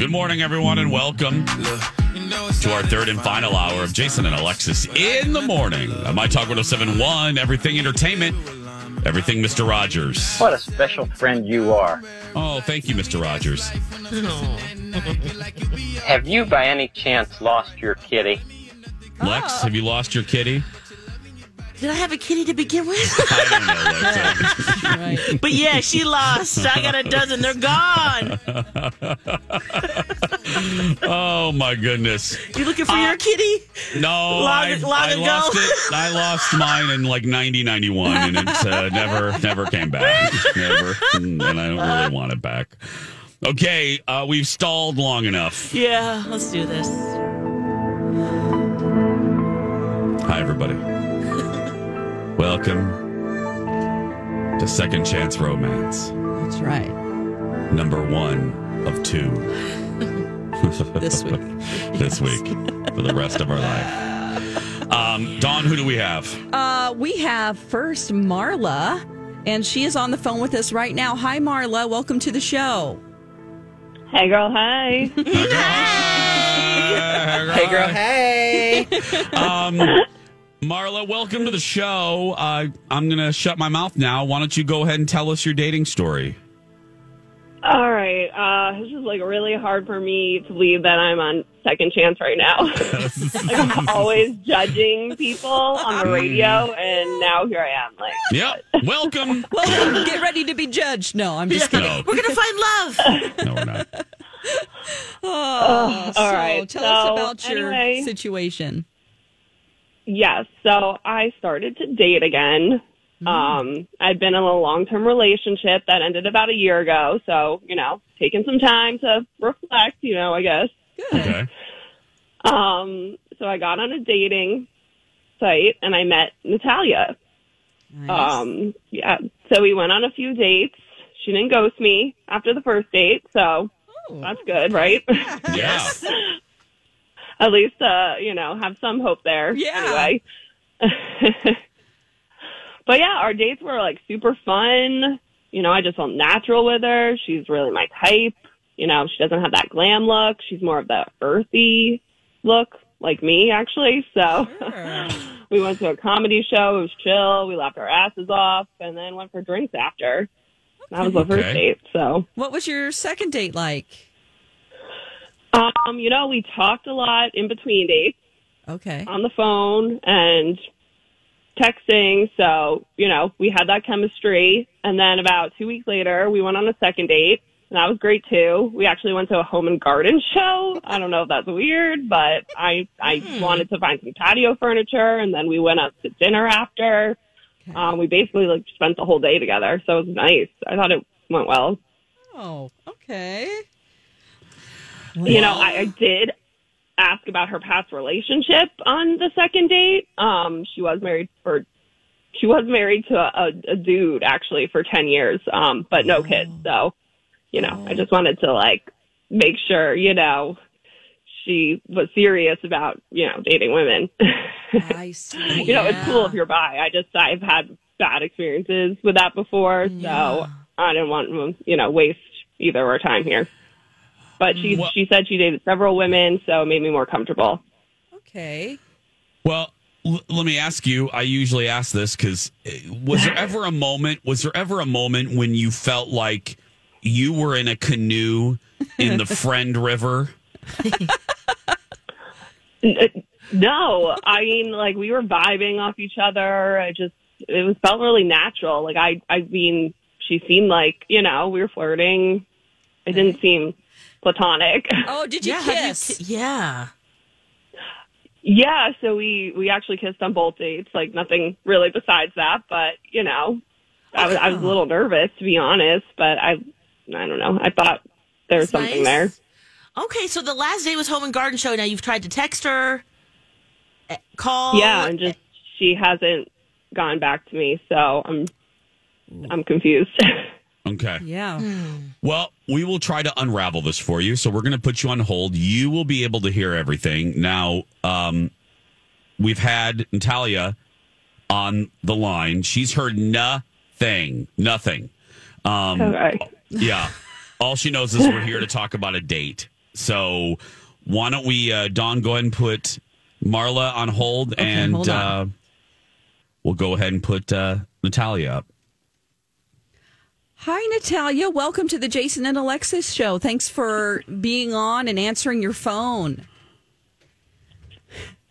Good morning, everyone, and welcome to our third and final hour of Jason and Alexis in the morning. On My Talk 1071, Everything Entertainment, Everything Mr. Rogers. What a special friend you are. Oh, thank you, Mr. Rogers. Have you by any chance lost your kitty? Lex, have you lost your kitty? Did I have a kitty to begin with? I don't know, Lex. but yeah, she lost. I got a dozen. They're gone. oh, my goodness. You looking for your kitty? No, Long- I, long I ago? lost it. I lost mine in like 90, 91, and it uh, never, never came back. Never. And I don't really want it back. Okay, uh, we've stalled long enough. Yeah, let's do this. Hi, everybody. Welcome to Second Chance Romance, That's right. number one of two This week. this week for the rest of our life. Um, Dawn, who do we have? Uh, we have first Marla, and she is on the phone with us right now. Hi, Marla. Welcome to the show. Hey, girl. Hi. Hey, Hey, girl. hey. Um, Marla, welcome to the show. Uh, I'm going to shut my mouth now. Why don't you go ahead and tell us your dating story? All right. Uh, this is like really hard for me to believe that I'm on second chance right now. like I'm always judging people on the radio, and now here I am. Like, Yep. Welcome. Welcome. get ready to be judged. No, I'm just kidding. No, We're gonna find love. no, we're not. Oh, all so right. Tell us about your anyway. situation. Yes. So I started to date again. Um, I'd been in a long-term relationship that ended about a year ago. So you know, taking some time to reflect. You know, I guess. Okay. Um, so I got on a dating site and I met Natalia. Nice. Um, yeah. So we went on a few dates. She didn't ghost me after the first date, so that's good, right? Yeah. At least, uh, you know, have some hope there. Yeah. Anyway. but yeah, our dates were like super fun. You know, I just felt natural with her. She's really my type. You know, she doesn't have that glam look. She's more of the earthy look, like me, actually. So we went to a comedy show. It was chill. We laughed our asses off and then went for drinks after. That was the first Okay. date. So, What was your second date like? Um, you know, we talked a lot in between dates Okay. on the phone and texting. So, you know, we had that chemistry. And then about two weeks later, we went on a second date. And that was great too. We actually went to a home and garden show. I don't know if that's weird, but I I wanted to find some patio furniture, and then we went out to dinner after. Um, we basically like spent the whole day together, so it was nice. I thought it went well. Oh, okay. You know, I, I did ask about her past relationship on the second date. Um, she was married for she was married to a, a dude actually for ten years, um, but no kids. So, you know, I just wanted to like make sure, you know, she was serious about, you know, dating women. I see. you know, it's cool if you're bi. I just I've had bad experiences with that before, Yeah. so I didn't want to, you know, waste either of our time here. But she Well- she said she dated several women, so it made me more comfortable. Okay. Well, l- let me ask you. I usually ask this because was there ever a moment? Was there ever a moment when you felt like you were in a canoe in the Friend River uh, No, I mean, like we were vibing off each other. I just, it was felt really natural. Like I, I mean, she seemed like, you know, we were flirting. It didn't seem platonic. Oh, did you yeah, have you kiss? ki- yeah. Yeah, so we we actually kissed on both dates. Like nothing really besides that, but you know, I was I was a little nervous to be honest, but I I don't know. I thought there was That's something nice. there. Okay, so the last day was home and garden show. Now you've tried to text her, eh, call. Yeah, and just she hasn't gone back to me, so I'm I'm confused. Okay. yeah. Well, we will try to unravel this for you. So we're going to put you on hold. You will be able to hear everything. Now, um, we've had Natalia on the line. She's heard nothing. Nothing. Um, okay. yeah. All she knows is we're here to talk about a date. So why don't we, uh, Dawn, go ahead and put Marla on hold and hold on. Uh, we'll go ahead and put uh, Natalia up. Hi, Natalia. Welcome to the Jason and Alexis show. Thanks for being on and answering your phone.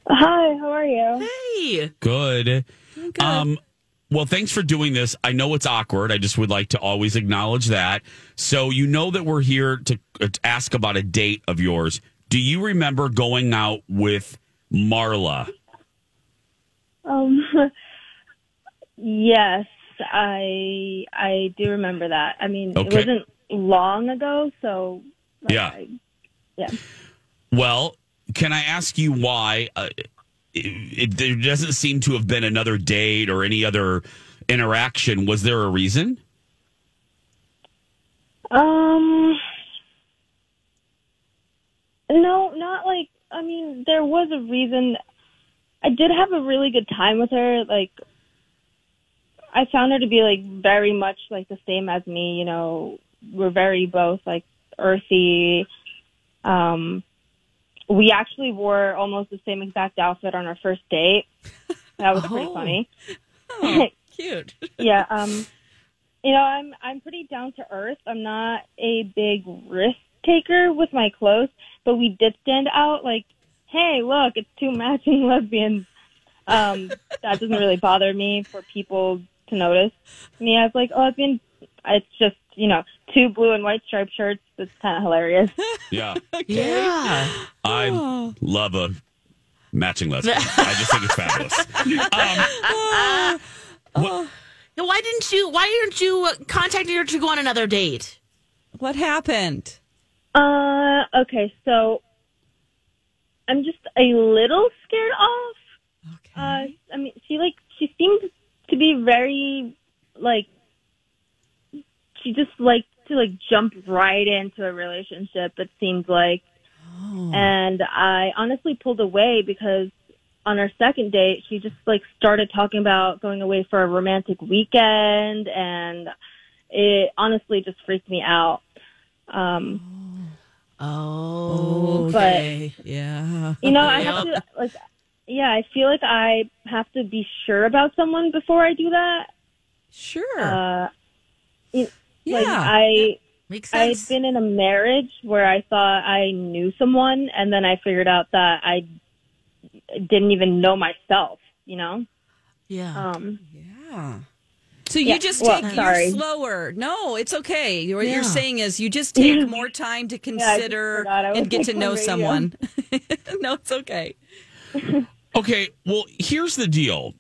Hi, how are you? Hey, Good. Good. Um, well, thanks for doing this. I know it's awkward. I just would like to always acknowledge that. So, you know that we're here to, uh, to ask about a date of yours. Do you remember going out with Marla? Um, yes, I I do remember that. I mean, Okay. it wasn't long ago, so like, Yeah. I, yeah. Well, can I ask you why? Uh, it, it, there doesn't seem to have been another date or any other interaction. Was there a reason? Um, no, not like. I mean, there was a reason. I did have a really good time with her. Like, I found her to be like very much like the same as me. You know, we're very both like earthy. Um, we actually wore almost the same exact outfit on our first date. That was pretty Oh. funny. Oh, cute. yeah, um, you know, I'm I'm pretty down to earth. I'm not a big risk taker with my clothes, but we did stand out. Like, hey, look, it's two matching lesbians. Um, that doesn't really bother me for people to notice me as like a been, It's just you know two blue and white striped shirts. It's kind of hilarious. Yeah. yeah. I love a matching lesbian. I just think it's fabulous. Um, Now, Why didn't you? Why didn't you uh, contact her to go on another date? What happened? Uh, okay, so I'm just a little scared off. Okay. Uh, I mean, she like she seemed to be very like she just liked to like jump right into a relationship. It seemed like, and I honestly pulled away because on our second date, she just like started talking about going away for a romantic weekend, and it honestly just freaked me out. Um, Oh, But- okay. Yeah. you know, I have to like, yeah, I feel like I have to be sure about someone before I do that. Sure. Uh, it- yeah. like I, Makes I had been in a marriage where I thought I knew someone, and then I figured out that I didn't even know myself. You know, yeah. um, yeah. So you Yeah, just well, take sorry. you're slower. No, it's okay. What Yeah. you're saying is you just take more time to consider forgot I was, and get to know radio. someone. no, it's okay. Okay, well, here's the deal.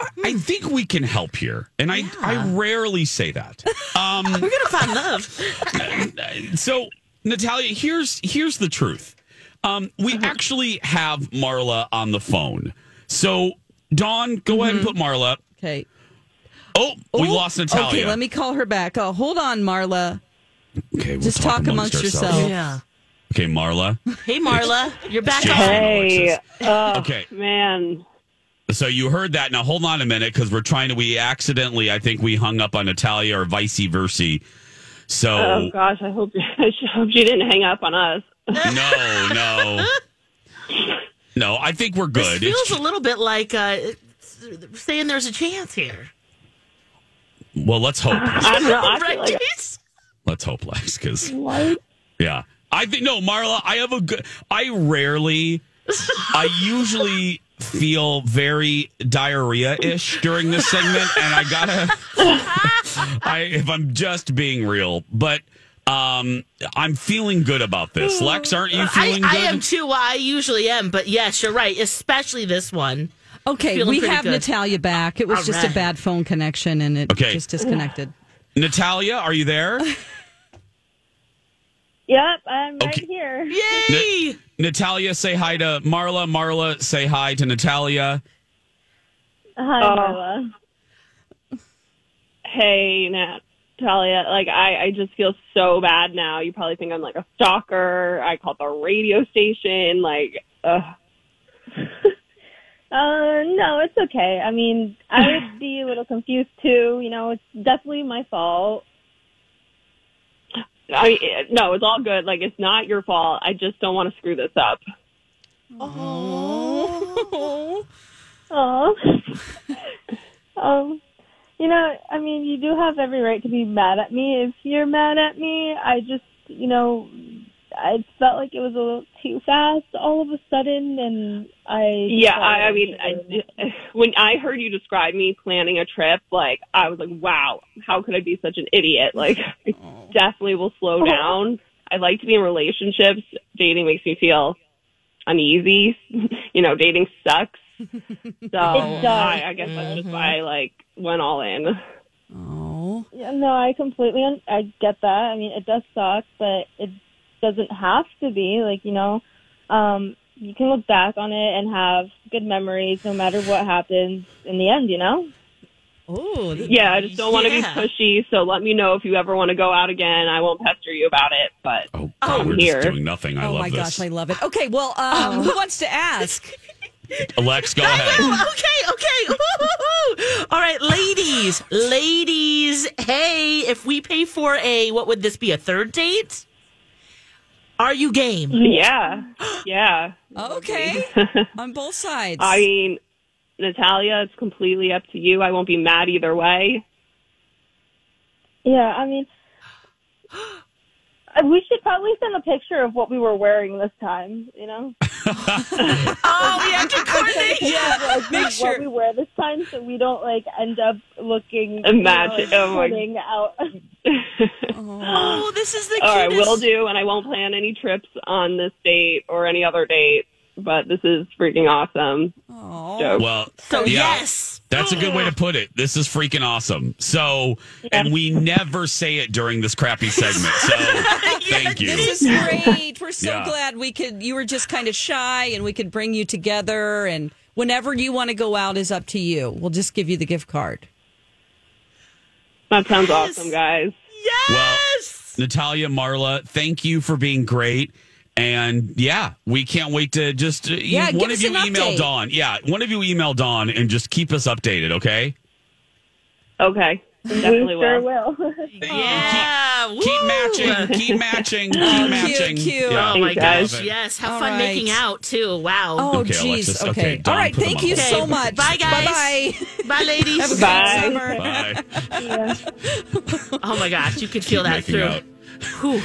I- I think we can help here, and I I rarely say that. Um, We're gonna find love. so, Natalia, here's here's the truth. Um, we actually have Marla on the phone. So, Dawn, go ahead and put Marla. Okay. Oh, we Oh, lost Natalia. Okay, let me call her back. Oh, hold on, Marla. Okay, we'll Just talk amongst ourselves. yourselves. yeah. Okay, Marla. Hey, Marla, you're back on. hey, oh, Okay. man, So you heard that. Now hold on a minute because we're trying to. We accidentally, I think, we hung up on Natalia or vice versa. So oh gosh, I hope I hope she didn't hang up on us. no, no, no. I think we're This good. feels It's- a little bit like uh, saying there's a chance here. well, let's hope. I don't know. I Right, like let's hope, Lex, because what? yeah, I think no, Marla. I have a good. I rarely. I usually feel very diarrhea ish during this segment, and I gotta. I if I'm just being real, but um, I'm feeling good about this. Lex, aren't you I, feeling I good? am too. I usually am, but yes, you're right. Especially this one. Okay, Feeling we pretty have good. Natalia back. It was All just a bad phone connection and it Okay. just disconnected. Natalia, are you there? Yep, I'm right Okay. here. Yay! Natalia, say hi to Marla. Marla, say hi to Natalia. Hi, Oh. Marla. hey, Natalia, like I, I just feel so bad now. You probably think I'm like a stalker. I called the radio station. Like, ugh. Uh, no, it's okay. I mean, I would be a little confused too. You know, it's definitely my fault. I mean, no, it's all good. Like, it's not your fault. I just don't want to screw this up. Oh. um, you know, I mean, you do have every right to be mad at me. If you're mad at me, I just, you know, I felt like it was a little too fast all of a sudden, and I. Yeah, I, I mean, I, when I heard you describe me planning a trip, like I was like, wow, how could I be such an idiot? Like, I definitely will slow oh. down. I like to be in relationships. Dating makes me feel uneasy. you know, dating sucks. So I, I guess that's just why I like went all in. Oh. Yeah, no, I completely, un- I get that. I mean, it does suck, but it doesn't have to be. Like, you know, um, you can look back on it and have good memories no matter what happens in the end, you know? Oh, Yeah, I just don't want to be pushy. So let me know if you ever want to go out again. I won't pester you about it, but Oh, I'm we're here. just doing nothing. I oh love my this. gosh, I love it. Okay, well, um, who wants to ask? Lex, go ahead. okay, okay. Ooh. All right, ladies, ladies. Hey, if we pay for a, what would this be? A third date? Are you game? Yeah, yeah. Okay, on both sides. I mean, Natalia, it's completely up to you. I won't be mad either way. Yeah, I mean, Uh, we should probably send a picture of what we were wearing this time, you know? Oh, we have to coordinate. Yeah, like, Make what we wear this time so we don't, like, end up looking, Imagine- you know, oh my- out. Oh, this is the All right, cutest. will do, and I won't plan any trips on this date or any other date. But this is freaking awesome. Oh. Joke. Well, So yeah, yes, That's a good way to put it. This is freaking awesome. So, and we never say it during this crappy segment. So, thank you. This is great. We're so Yeah. glad we could. You were just kind of shy, and we could bring you together. And whenever you want to go out is up to you. We'll just give you the gift card. That sounds awesome, guys. Yes. Well, Natalia, Marla, thank you for being great. And yeah, we can't wait to just uh, Yeah, one of you an email update. Dawn. Yeah, one of you email Dawn and just keep us updated, okay? Okay, we definitely sure will. will. yeah. Keep woo. matching, keep matching, keep cute, matching. cute. Yeah, Oh my Thanks, guys. gosh! Yes, have All fun right. making out too. Wow. Oh, Okay, jeez. Alexis. Okay. Okay, All right. Thank you hold. so much. Bye, guys. Bye Bye, ladies. Have a good Bye. summer. Bye. Oh my gosh, you could feel that through. out. Whew.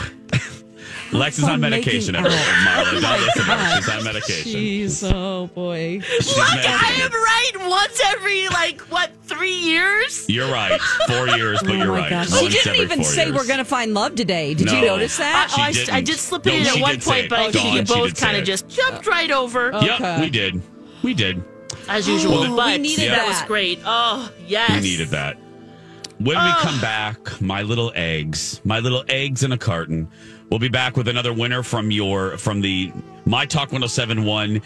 Lex is on medication, everyone. out. Oh Marla, don't listen to her. She's on medication. Jeez. Oh boy. She's Look, I medicated. am right once every like what three years? You're right. Four years, but Oh you're my right. gosh. Once She didn't every even four say years. we're going to find love today. Did you No. notice that? She oh, I, didn't. I did slip it No, in she at one did say point, it. but I oh, think Dawn, you she both did say kind of it. just jumped right over oh, Yep, Okay. we did. We did. as usual. Oh, we but needed that was that. great. Oh yes, We needed that. When we come back, my little eggs, my little eggs in a carton. We'll be back with another winner from your from the My Talk 1071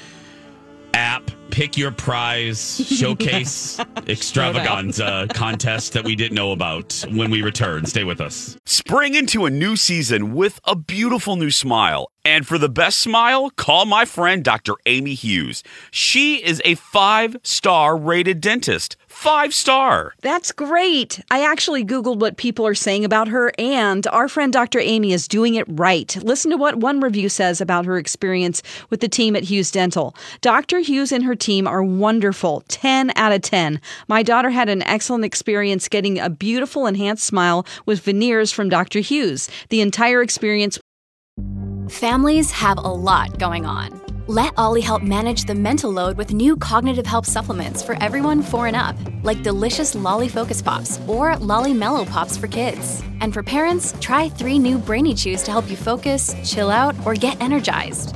app. Pick your prize showcase extravaganza contest that we didn't know about when we return. Stay with us. Spring into a new season with a beautiful new smile. And for the best smile, call my friend Dr. Amy Hughes. She is a five star rated dentist. Five star. That's great. I actually Googled what people are saying about her, and our friend Dr. Amy is doing it right. Listen to what one review says about her experience with the team at Hughes Dental. Dr. Hughes and her team are wonderful. 10 out of 10. My daughter had an excellent experience getting a beautiful enhanced smile with veneers from Dr. Hughes. The entire experience Families have a lot going on. Let OLLY help manage the mental load with new cognitive help supplements for everyone four and up, like delicious Lolly Focus Pops or Lolly Mellow Pops for kids. And for parents, try three new Brainy Chews to help you focus, chill out, or get energized.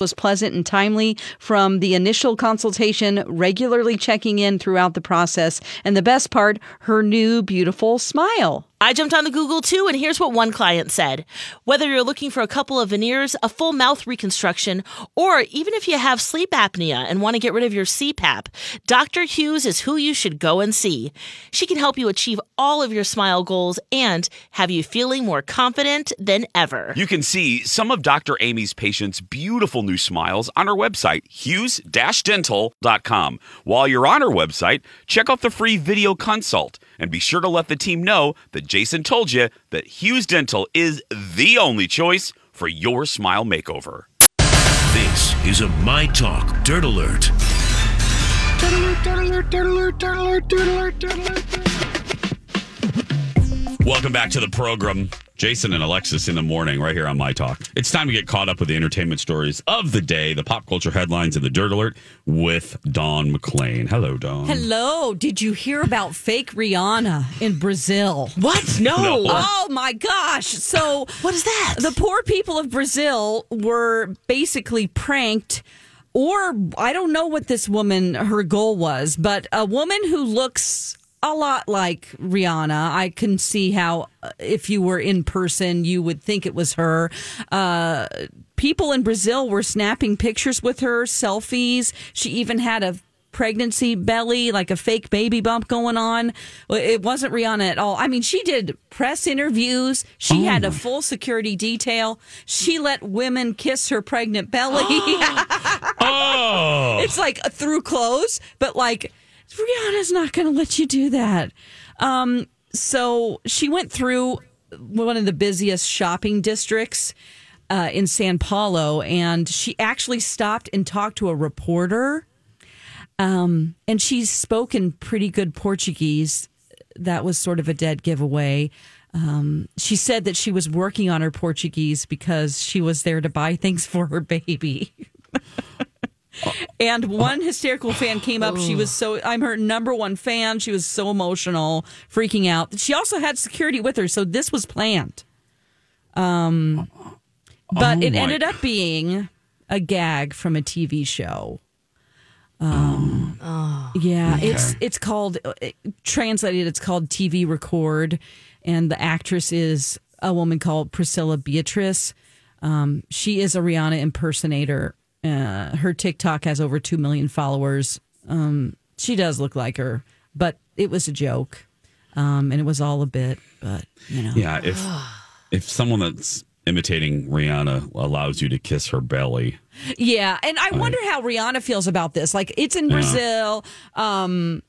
Was pleasant and timely from the initial consultation, regularly checking in throughout the process, and the best part, her new beautiful smile. I jumped on the Google too, and here's what one client said. Whether you're looking for a couple of veneers, a full mouth reconstruction, or even if you have sleep apnea and want to get rid of your CPAP, Dr. Hughes is who you should go and see. She can help you achieve all of your smile goals and have you feeling more confident than ever. You can see some of Dr. Amy's patients' beautiful new smiles on her website, hughes-dental.com. While you're on her website, check out the free video consult and be sure to let the team know that Jason told you that Hughes Dental is the only choice for your smile makeover. This is a My Talk Dirt Alert. Welcome back to the program. Jason and Alexis in the morning, right here on My Talk. It's time to get caught up with the entertainment stories of the day, the pop culture headlines, and the Dirt Alert with Dawn McClain. Hello, Dawn. Hello. Did you hear about fake Rihanna in Brazil? What? No. No. Oh my gosh. So, what is that? The poor people of Brazil were basically pranked. Or I don't know what this woman, her goal was, but a woman who looks a lot like Rihanna. I can see how, uh, if you were in person, you would think it was her. Uh, people in Brazil were snapping pictures with her, selfies. She even had a pregnancy belly, like a fake baby bump going on. It wasn't Rihanna at all. I mean, she did press interviews. She had a full security detail. She let women kiss her pregnant belly. Oh. It's like through clothes, but like Rihanna's not going to let you do that. Um, so she went through one of the busiest shopping districts uh, in San Paulo, and she actually stopped and talked to a reporter. Um, and she's spoken pretty good Portuguese. That was sort of a dead giveaway. Um, she said that she was working on her Portuguese because she was there to buy things for her baby. and one hysterical fan came up. She was so, I'm her number one fan. She was so emotional, freaking out. She also had security with her, so this was planned. Um, but Oh it ended up being a gag from a TV show. Um, yeah, it's it's called uh, translated. It's called TV Record, and the actress is a woman called Priscilla Beatrice. Um, she is a Rihanna impersonator. Uh, her TikTok has over two million followers. Um, she does look like her, but it was a joke, um, and it was all a bit. But you know, Yeah, if if someone that's imitating Rihanna allows you to kiss her belly, Yeah, and I wonder how Rihanna feels about this. Like it's in Yeah. Brazil. Um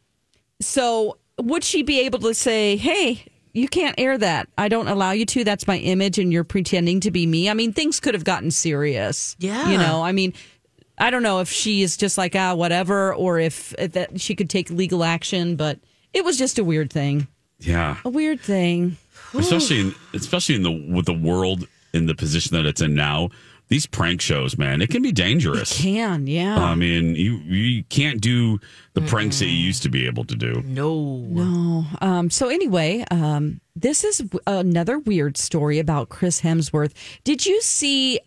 so would she be able to say, "Hey, you can't air that. I don't allow you to. That's my image and you're pretending to be me." I mean, things could have gotten serious. Yeah. You know, I mean, I don't know if she is just like, "Ah, whatever," or if, if that she could take legal action, but it was just a weird thing. yeah, A weird thing. especially in especially in the with the world in the position that it's in now. These prank shows, man, it can be dangerous. Can, yeah. I mean, you you can't do the pranks that you used to be able to do. No. No. Um, so anyway, um, this is another weird story about Chris Hemsworth. Did you see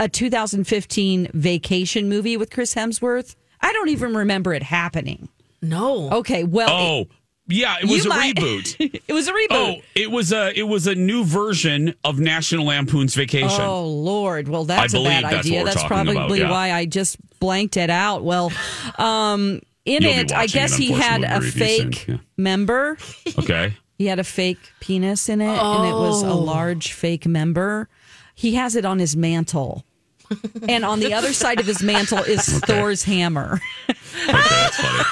a 2015 vacation movie with Chris Hemsworth? I don't even remember it happening. No. Okay, well, Oh, Yeah, it was You a might- reboot. it was a reboot. Oh, it was a it was a new version of National Lampoon's Vacation. Oh Lord! Well, that's I a bad that's idea. That's probably about, yeah. why I just blanked it out. Well, um, in You'll it, I guess an he had a fake yeah. member. Okay. He had a fake penis in it, and it was a Oh. large fake member. He has it on his mantle. And on the other side of his mantle is Thor's hammer. Okay, that's funny.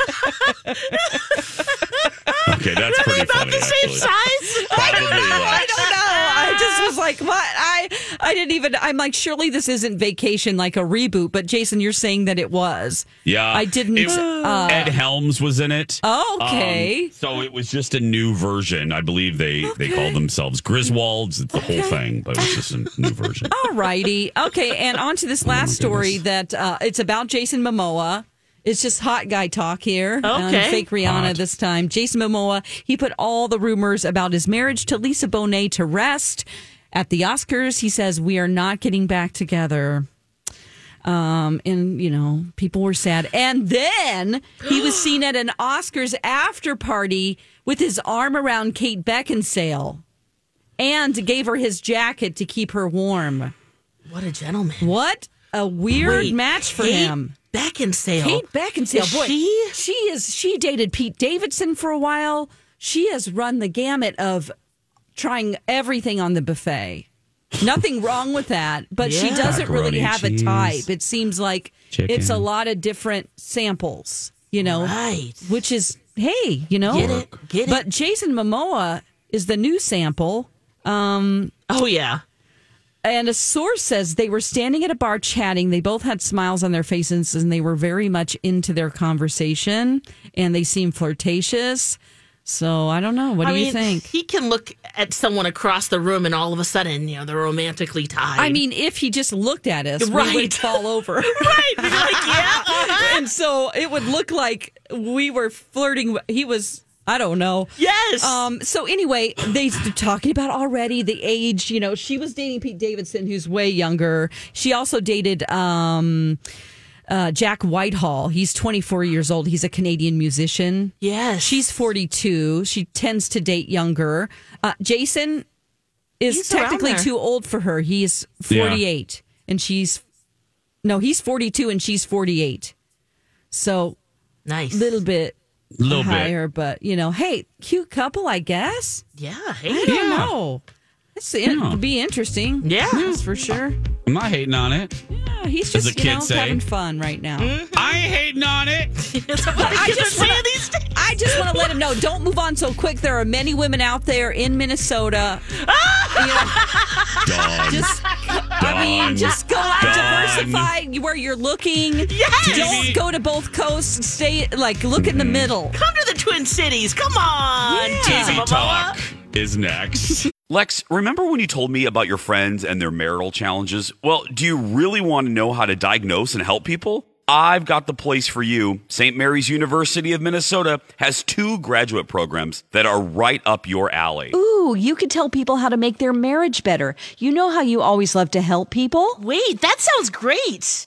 okay, that's pretty funny. the same actually. size? Probably I don't know. less. I don't know. I just was like, what? I I didn't even. I'm like, surely this isn't vacation like a reboot. But Jason, you're saying that it was. Yeah, I didn't. It- uh, Ed Helms was in it. Okay. Um, so it was just a new version. I believe they they called themselves Griswolds. It's the whole thing, but it was just a new version. All righty. Okay, and on to this last story that uh, it's about Jason Momoa. It's just hot guy talk here. on Okay. fake Rihanna Hot. this time. Jason Momoa, he put all the rumors about his marriage to Lisa Bonet to rest. At the Oscars, he says, We are not getting back together. Um, and you know, people were sad. And then he was seen at an Oscars after party with his arm around Kate Beckinsale and gave her his jacket to keep her warm. What a gentleman. What a weird Wait, match for Kate him. Beckinsale. Kate Beckinsale, Is boy, she? she is. She dated Pete Davidson for a while. She has run the gamut of trying everything on the buffet. Nothing wrong with that, but she doesn't really have cheese. a type. It seems like Chicken. it's a lot of different samples, you know, Right. which is hey, you know, Get it, get it. but Jason Momoa is the new sample. Um, Oh, yeah. And a source says they were standing at a bar chatting. They both had smiles on their faces and they were very much into their conversation and they seemed flirtatious. So I don't know. What do I you think? He can look at someone across the room and all of a sudden, you know, they're romantically tied. I mean, if he just looked at us, we Right. would fall over. right. Like, yeah. and so it would look like we were flirting. He was, I don't know. Yes. Um. So anyway, they they're talking about already the age. You know, she was dating Pete Davidson, who's way younger. She also dated um, uh, Jack Whitehall. He's 24 years old. He's a Canadian musician. yes. She's 42. She tends to date younger. Uh, Jason is He's technically too old for her. He's 48 and she's no, he's 42 and she's 48. So nice. little bit Little bit. higher, but you know, hey, cute couple, I guess. Yeah. I Hey. don't Yeah. know. It's in, Yeah. it'd be interesting. Yeah. that's for sure. I'm not hating on it. Yeah, he's just the you know say. having fun right now. I ain't hating on it. That's what the I just wanna- these days. I just want to let him know. Don't move on so quick. There are many women out there in Minnesota. You know, Done. just, I mean, just go out, Done. diversify where you're looking. Yes. Don't go to both coasts. Stay like look in the Mm-hmm. middle. Come to the Twin Cities. Come on. Yeah. Jason TV Momoa. talk is next. Lex, remember when you told me about your friends and their marital challenges? Well, do you really want to know how to diagnose and help people? I've got the place for you. St. Mary's University of Minnesota has two graduate programs that are right up your alley. Ooh, you could tell people how to make their marriage better. You know how you always love to help people? Wait, that sounds great.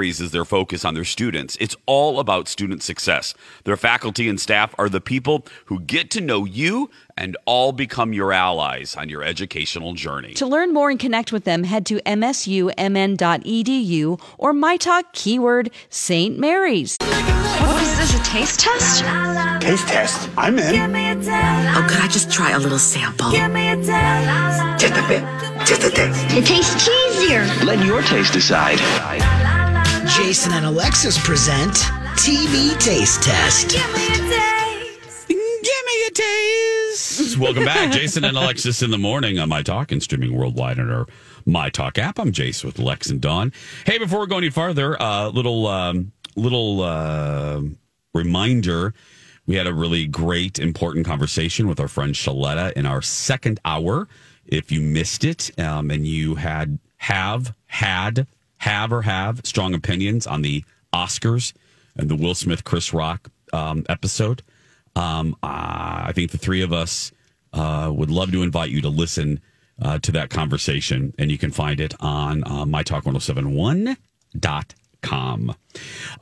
is their focus on their students. It's all about student success. Their faculty and staff are the people who get to know you and all become your allies on your educational journey. To learn more and connect with them, head to msumn.edu or my talk keyword St. Mary's. What is this, a taste test? Taste test. I'm in. Oh, could I just try a little sample? Just a bit. Just a taste. It tastes cheesier. Let your taste decide. Jason and Alexis present TV Taste Test. Give me a taste. Welcome back, Jason and Alexis in the morning on My Talk and streaming worldwide on our My Talk app. I'm Jace with Lex and Dawn. Hey, before we go any farther, uh, little um, little uh, reminder We had a really great, important conversation with our friend Shaletta in our second hour. If you missed it um, and you had have had have or have strong opinions on the Oscars and the Will Smith Chris Rock um, episode, um, uh, I think the three of us uh, would love to invite you to listen uh, to that conversation, and you can find it on uh, mytalk1071.com.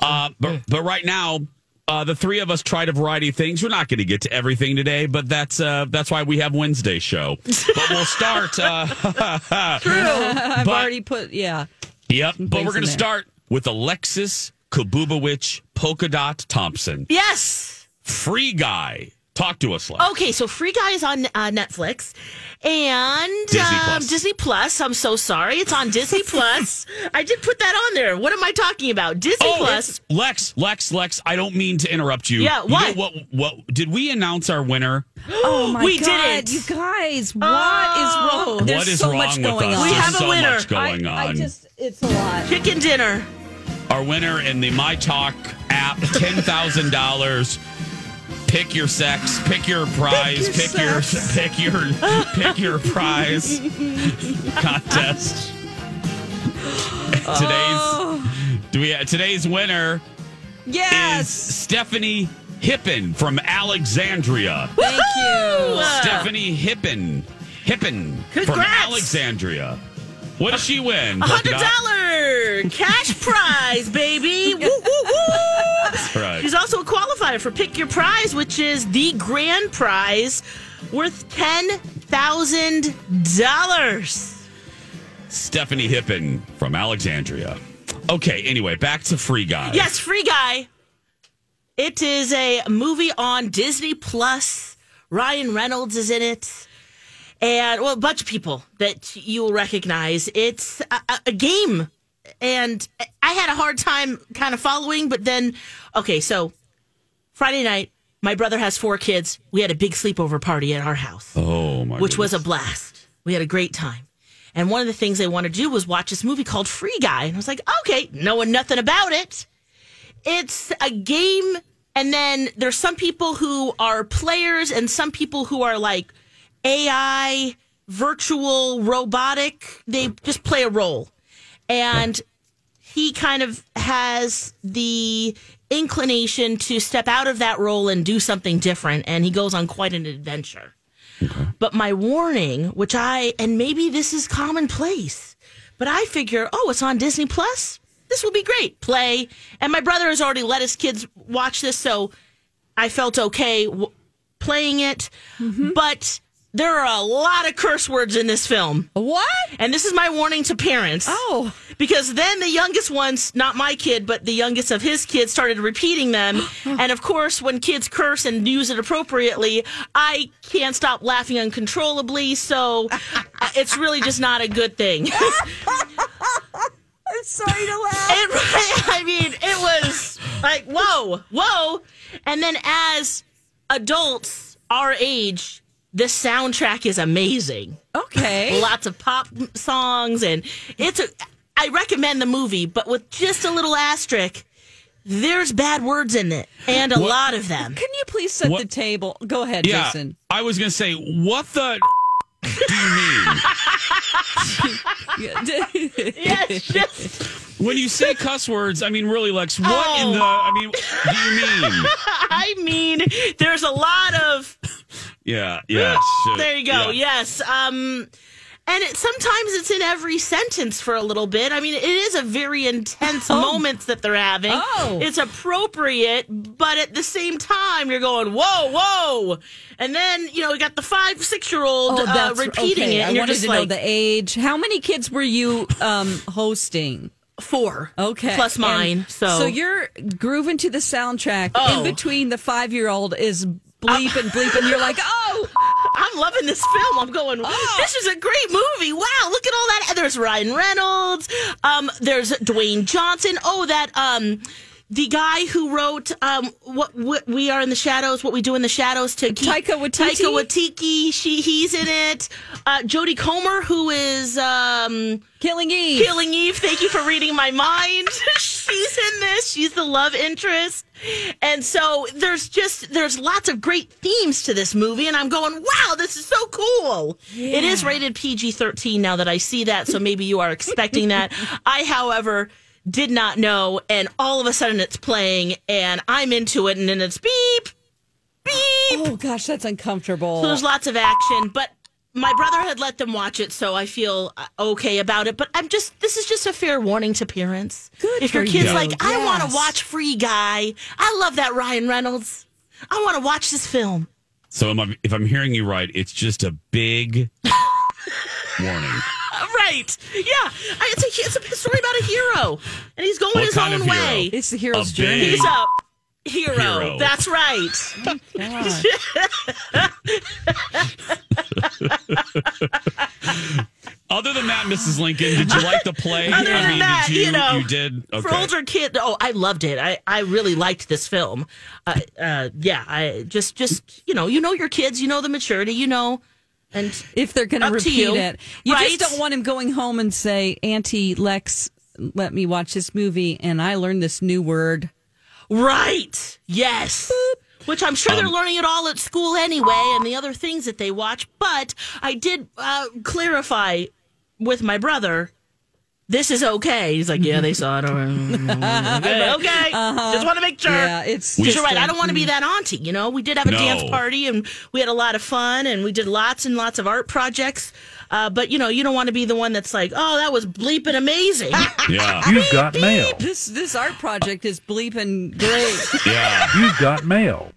Uh, but, but right now, uh, the three of us tried a variety of things. We're not going to get to everything today, but that's uh, that's why we have Wednesday show. But we'll start. Uh, True. I've But- already put, yeah. Yep. But we're going to start with Alexis Kabubowicz Polka Dot Thompson. Yes. Free guy. Talk to us, Lex. Okay, so Free Guy is on uh, Netflix and Disney um, Plus. Disney Plus. I'm so sorry, it's on Disney Plus. I did put that on there. What am I talking about? Disney Oh, Plus. Lex, Lex, Lex. I don't mean to interrupt you. Yeah, You know what? what? What did we announce our winner? Oh my god. We god, didn't. you guys! What is Oh. wrong? There's What is so wrong much with going us? on. We There's have a winner. much going I, I just, it's a lot. Chicken dinner. Our winner in the My Talk app, ten thousand dollars. Pick your sex, pick your prize, Pick pick your your, pick your pick your prize contest. today's oh. do we today's winner Yes. is Stephanie Hippen from Alexandria. Thank you. Stephanie Hippen. Hippen from Alexandria. What does she win? A $100 cash prize, baby. Woo, woo, woo. Right. She's also a qualifier for Pick Your Prize, which is the grand prize worth ten thousand dollars. Stephanie Hippen from Alexandria. Okay, anyway, back to Free Guy. Yes, Free Guy. It is a movie on Disney Plus. Ryan Reynolds is in it. And, well, a bunch of people that you will recognize. It's a, a game. And I had a hard time kind of following, but then, okay, so Friday night, my brother has four kids. We had a big sleepover party at our house Oh my which was a blast. We had a great time. And one of the things they wanted to do was watch this movie called Free Guy. And I was like, okay, knowing nothing about it. It's a game. And then there's some people who are players and some people who are like AI, virtual, robotic. They just play a role. And he kind of has the inclination to step out of that role and do something different. And he goes on quite an adventure. But my warning, which I, and maybe this is commonplace, but I figure, oh, it's on Disney Plus. This will be great. Play. And my brother has already let his kids watch this, so I felt okay w- playing it. Mm-hmm. But there are a lot of curse words in this film. What? And this is my warning to parents. Oh. Because then the youngest ones, not my kid, but the youngest of his kids, started repeating them. and of course, when kids curse and use it appropriately, I can't stop laughing uncontrollably. So uh, it's really just not a good thing. I'm sorry to laugh. It, I mean, it was like, whoa, whoa. And then as adults our age, the soundtrack is amazing. Okay. Lots of pop songs, and it's a. I recommend the movie, but with just a little asterisk. There's bad words in it, and a What- lot of them. Can you please set What- the table? Go ahead, Yeah, Jason. I was gonna say, what the do you mean yes, just when you say cuss words? I mean, really, Lex. What in Oh. the? I mean, do you mean? I mean, there's a lot of Yeah, yeah. shit, there you go. yeah. Yes. Um and it, sometimes it's in every sentence for a little bit. I mean, it is a very intense moment that they're having. Oh. It's appropriate, but at the same time, you're going, whoa, whoa. And then, you know, we got the five, six year old Oh, uh, repeating okay. it. And I you're wanted just to like, know the age. How many kids were you um, hosting? four. Okay, Plus mine. And so, so you're grooving to the soundtrack. Oh. In between, the five year old is bleep and bleep, and you're like, oh, I'm loving this film. I'm going, this is a great movie. Wow, look at all that. There's Ryan Reynolds. Um, there's Dwayne Johnson. Oh, that um the guy who wrote um, what, what we are in the shadows, what we do in the shadows to keep, Taika Waititi? Taika Waititi, she he's in it. Uh, Jodie Comer, who is um, Killing Eve. Killing Eve. Thank you for reading my mind. She's in this. She's the love interest, and so there's just there's lots of great themes to this movie, and I'm going, wow, this is so cool. It is rated PG-13 now that I see that, so maybe you are expecting that. I, however did not know, and all of a sudden it's playing, and I'm into it, and then it's beep, beep. Oh gosh, that's uncomfortable. So there's lots of action, but my brother had let them watch it, so I feel uh, okay about it. But I'm just, this is just a fair warning to parents. Good if your kid's you. like, I want to watch Free Guy, I love that Ryan Reynolds, I want to watch this film. So if I'm hearing you right, it's just a big warning. Right. Yeah. It's a, it's a story about a hero, and he's going What his own way. It's the hero's A journey. He's a hero. Hero. That's right. Other than that, Mrs. Lincoln, did you like the play? Other I than mean, that, did you, you know, did. For older kids, oh, I loved it. I, I really liked this film. Uh, uh, yeah, I just just you know, you know your kids, you know the maturity, you know, and if they're going to up repeat you, it, you right? just don't want him going home and say, "Auntie Lex, let me watch this movie, and I learned this new word." Right. Yes. Which I'm sure they're learning it all at school anyway, and the other things that they watch. But I did uh, clarify with my brother. This is okay. He's like, yeah, they saw it. okay, okay. Just want to make sure. Uh-huh. Yeah, it's You're just right. a- I don't want to be that auntie. You know, we did have a No. dance party and we had a lot of fun and we did lots and lots of art projects. Uh, but you know, you don't want to be the one that's like, oh, that was bleeping amazing. Yeah. You've got mail. This this art project is bleeping great. Yeah. You've got mail.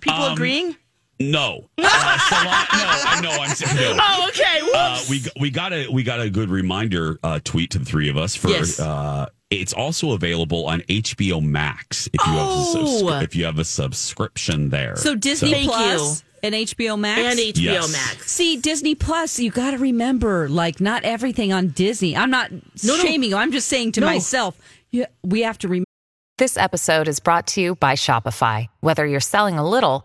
People Um, agreeing? No. Uh, Salon, no, I know. I'm saying no. Oh, okay. Uh, we we got a we got a good reminder uh, tweet to the three of us for. Yes. Uh, it's also available on HBO Max if you have a Oh. subs- if you have a subscription there. So Disney Thank Plus and HBO Max and HBO Yes. Max. See, Disney Plus, you got to remember, like, not everything on Disney. I'm not No, no. shaming you. I'm just saying to No. myself, yeah, we have to remember. This episode is brought to you by Shopify. Whether you're selling a little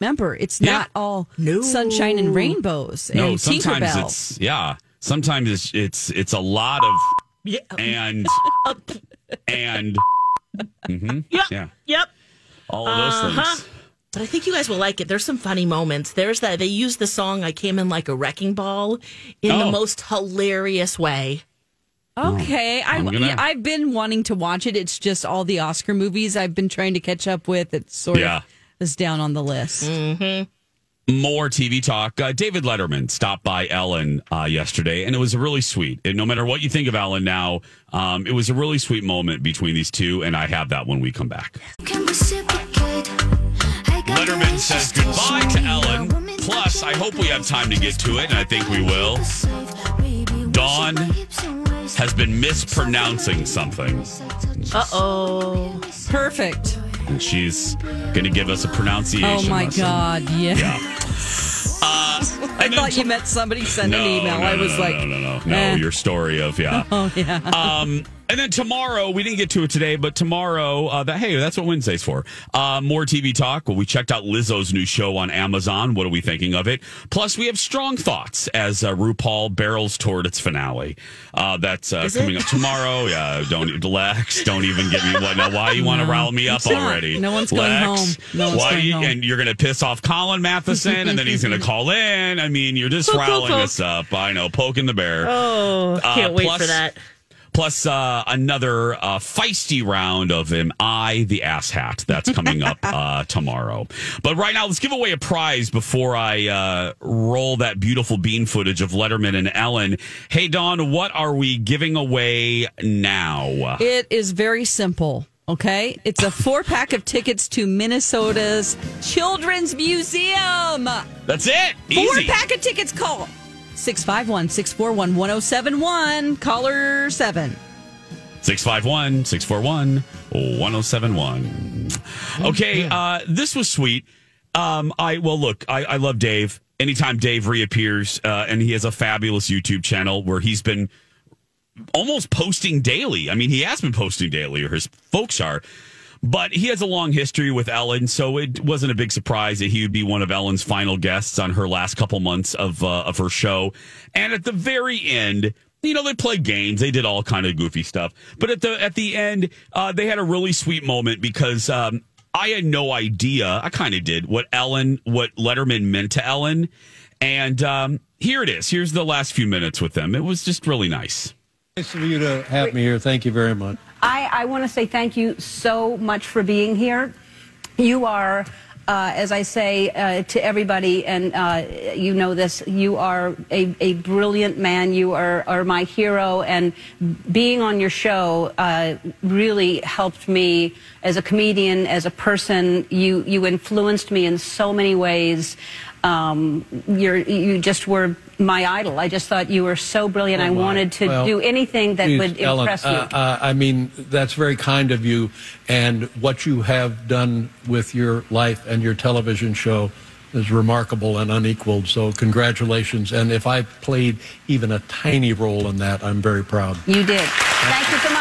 Remember, it's Yeah. not all sunshine and rainbows no, and sometimes Tinkerbell. it's yeah. Sometimes it's it's it's a lot of Yeah. and and mm-hmm, Yep. yeah, Yep. all of those Uh-huh. things. But I think you guys will like it. There's some funny moments. There's that they use the song "I Came in Like a Wrecking Ball" in Oh. the most hilarious way. Okay, I, I'm gonna- yeah, I've been wanting to watch it. It's just all the Oscar movies I've been trying to catch up with. It's sort Yeah. of is down on the list. more TV talk. Uh, David Letterman stopped by Ellen uh, yesterday, and it was really sweet. And no matter what you think of Ellen now, um, it was a really sweet moment between these two, and I have that when we come back. Letterman says goodbye to Ellen. Plus, I hope we have time to get to it, and I think we will. Dawn has been mispronouncing something, Uh oh. Perfect. And she's going to give us a pronunciation. Oh my lesson. God! Yeah. Yeah. Uh, I thought you meant somebody sent an email. no, I was no, like, no, no, no, no. eh. Your story of yeah. Oh yeah. Um, And then tomorrow, we didn't get to it today, but tomorrow, uh, that hey, that's what Wednesday's for. Uh, more TV talk. Well, we checked out Lizzo's new show on Amazon. What are we thinking of it? Plus, we have strong thoughts as uh, RuPaul barrels toward its finale. Uh, that's uh, coming it? up tomorrow. Yeah, don't Lex, don't even get me what now. Why you want to rile me up already? No one's going home. No one's why going you, home. And you're going to piss off Colin Matheson, and then he's going to call in. I mean, you're just Poke, riling poke. us up. I know, poking the bear. Oh, Uh, can't wait plus- for that. Plus, uh, another uh, feisty round of Am I the Ass Hat? That's coming up uh, tomorrow. But right now, let's give away a prize before I uh, roll that beautiful bean footage of Letterman and Ellen. Hey, Dawn, what are we giving away now? It is very simple. Okay, it's a four pack of tickets to Minnesota's Children's Museum. That's it. Four pack of tickets. Call 651 641 1071. Caller 7. 651 641 1071. Okay, uh, this was sweet. Um, I well, look, I, I love Dave. Anytime Dave reappears, uh, and he has a fabulous YouTube channel where he's been almost posting daily. I mean, he has been posting daily, or his folks are. But he has a long history with Ellen, so it wasn't a big surprise that he would be one of Ellen's final guests on her last couple months of uh, of her show. And at the very end, you know, they played games, they did all kind of goofy stuff. But at the at the end, uh, they had a really sweet moment because um, I had no idea. I kind of did what Ellen, what Letterman meant to Ellen, and um, here it is. Here's the last few minutes with them. It was just really nice. Nice of you to have me here. Thank you very much. I, I want to say thank you so much for being here. You are, uh, as I say uh, to everybody, and uh, you know this, you are a, a brilliant man. You are, are my hero, and being on your show uh, really helped me as a comedian, as a person. You, you influenced me in so many ways. Um, you're, you just were my idol. I just thought you were so brilliant. I Oh, my. wanted to Well, do anything that Geez, would Ellen, impress you. uh, uh, I mean, that's very kind of you. And what you have done with your life and your television show is remarkable and unequaled. So, congratulations. And if I played even a tiny role in that, I'm very proud. You did. Thank you so much.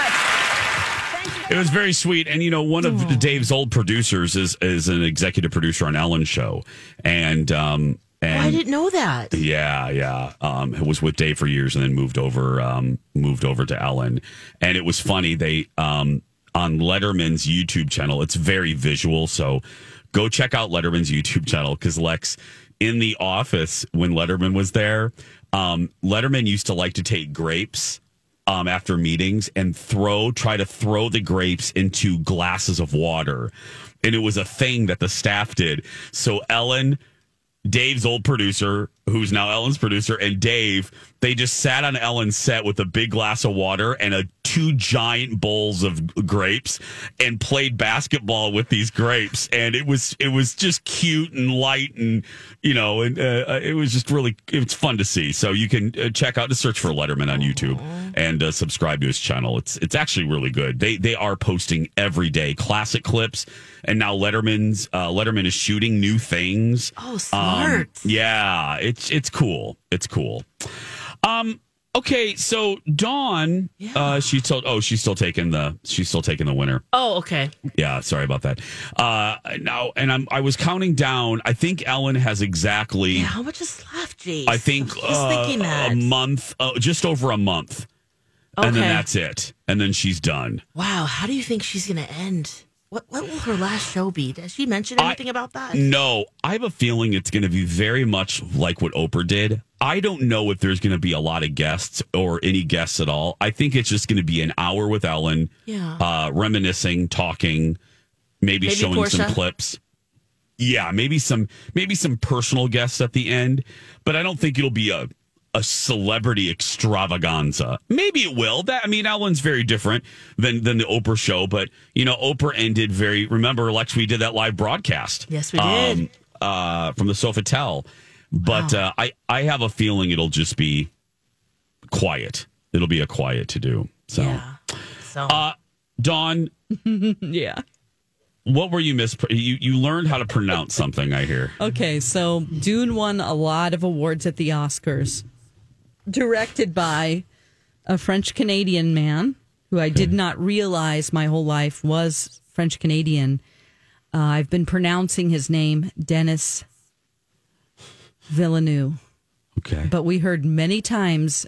It was very sweet, and you know, one of Dave's old producers is is an executive producer on Ellen's show, and um, and Oh, I didn't know that. Yeah, yeah. Um, it was with Dave for years, and then moved over, um, moved over to Ellen. And it was funny. They um, on Letterman's YouTube channel. It's very visual, so go check out Letterman's YouTube channel because Lex in the office when Letterman was there. Um, Letterman used to like to take grapes um, after meetings and throw, try to throw the grapes into glasses of water. And it was a thing that the staff did. So Ellen, Dave's old producer, who's now Ellen's producer, and Dave, they just sat on Ellen's set with a big glass of water and a two giant bowls of grapes and played basketball with these grapes. And it was it was just cute and light and you know, and uh, it was just really it's fun to see. So you can uh, check out, just search for Letterman on YouTube and uh, subscribe to his channel. It's it's actually really good. They they are posting every day classic clips, and now Letterman's uh, Letterman is shooting new things. Oh, smart. yeah, it's it's cool. It's cool. Um. Okay, so Dawn, uh, she told. Oh, she's still taking the. She's still taking the winner. Oh, okay. Yeah, sorry about that. Uh, now, and I'm. I was counting down. I think Ellen has exactly. Yeah, how much is left, Jace? I think uh, thinking that. a month, uh, just over a month, and then that's it, and then she's done. Wow, how do you think she's going to end? What What will her last show be? Does she mention anything about that? No, I have a feeling it's going to be very much like what Oprah did. I don't know if there's going to be a lot of guests or any guests at all. I think it's just going to be an hour with Ellen, Yeah. uh, reminiscing, talking, maybe, Maybe showing some clips. Yeah, maybe some maybe some personal guests at the end, but I don't think it'll be a a celebrity extravaganza. Maybe it will. That I mean, Ellen's very different than than the Oprah show, but you know, Oprah ended very. Remember, Lex, we did that live broadcast. Yes, we did. Um, uh, from the Sofitel, but uh, I I have a feeling it'll just be quiet. It'll be a quiet to do. So, So, uh, Dawn, yeah. what were you mis? You you learned how to pronounce something. I hear. Okay, so Dune won a lot of awards at the Oscars, directed by a French Canadian man who I did not realize my whole life was French Canadian. Uh, I've been pronouncing his name Dennis Villeneuve. Okay. But we heard many times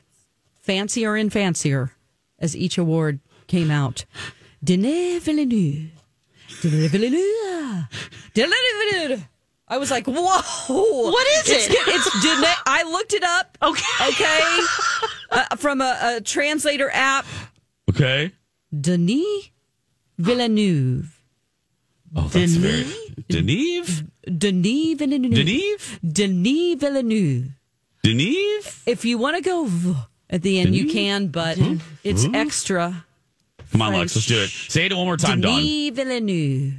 fancier and fancier as each award came out. Denis Villeneuve. Denis Villeneuve. Denis Villeneuve. I was like, whoa. What is It's- it? It's Denis. I looked it up. Okay. Okay. uh, from a, a translator app. Okay. Denis Villeneuve. Oh, that's very. Deneve? Denis Villeneuve. Deneve? Denis Villeneuve. Deneve? If you want to go v at the end, you can, but Mhm. it's extra. Come on, Lex, let's do it. Say it one more time, Dawn. Denis Villeneuve.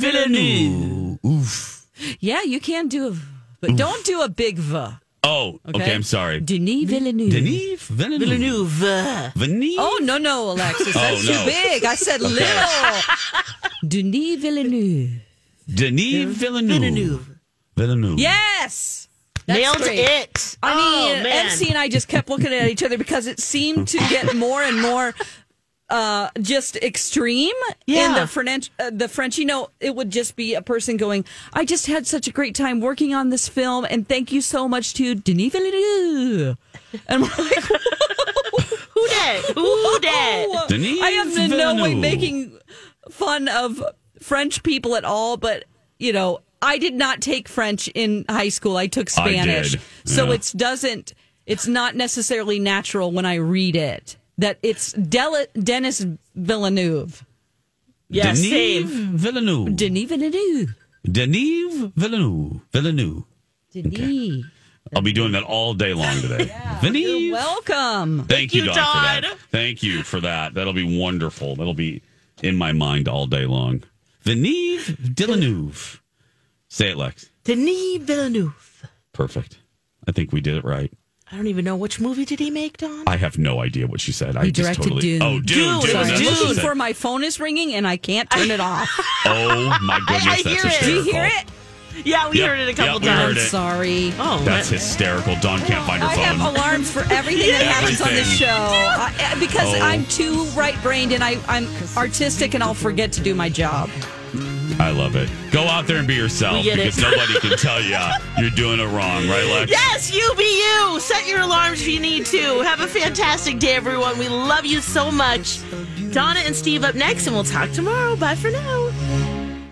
Denis Villeneuve. Oof. Yeah, you can do a v, but don't do a big v. Oh, okay. I'm sorry. Denis Villeneuve. Denis Villeneuve. Villeneuve. Villeneuve. Oh, no, no, Alexis. Oh, That's no. too big. I said Okay. little. Denis Villeneuve. Denis Villeneuve. Villeneuve. Yes. That's Nailed great. it. I Oh, mean, man. MC and I just kept looking at each other because it seemed to get more and more uh, just extreme in the French. Uh, the French, you know, it would just be a person going, "I just had such a great time working on this film, and thank you so much to Denis Villeneuve." And we're like, Who did? Who did?" Denis I am in no way making fun of French people at all, but you know, I did not take French in high school. I took I Spanish. did, So yeah. it doesn't it's not necessarily natural when I read it that it's Del- Dennis Villeneuve. Yeah, Denis same. Villeneuve. Denis Villeneuve. Denis Villeneuve. Villeneuve. Denis. I'll be doing that all day long today. Denis. You're welcome. Thank you, you, Dawn, for that. Thank you for that. That'll be wonderful. That'll be in my mind all day long. Denis Villeneuve. Say it, Lex. Denis Villeneuve. Perfect. I think we did it right. I don't even know which movie did he make, Dawn? I have no idea what she said. I He just directed totally. Dune. Oh, Dune, Dune. Dune. So That's what she Dune for my phone is ringing and I can't turn it off. Oh my goodness, I that's hear it. hysterical. Do you hear it? Yeah, we Yep, heard it a couple yep, we heard times. Sorry. Oh, That's man. hysterical. Dawn can't find her I phone. have alarms for everything that happens on this show I, because Oh. I'm too right brained and I, I'm artistic and I'll forget to do my job. I love it. Go out there and be yourself it. because nobody can tell you you're doing it wrong, right, Lex? Yes, you be you. Set your alarms if you need to. Have a fantastic day, everyone. We love you so much. Donna and Steve up next, and we'll talk tomorrow. Bye for now.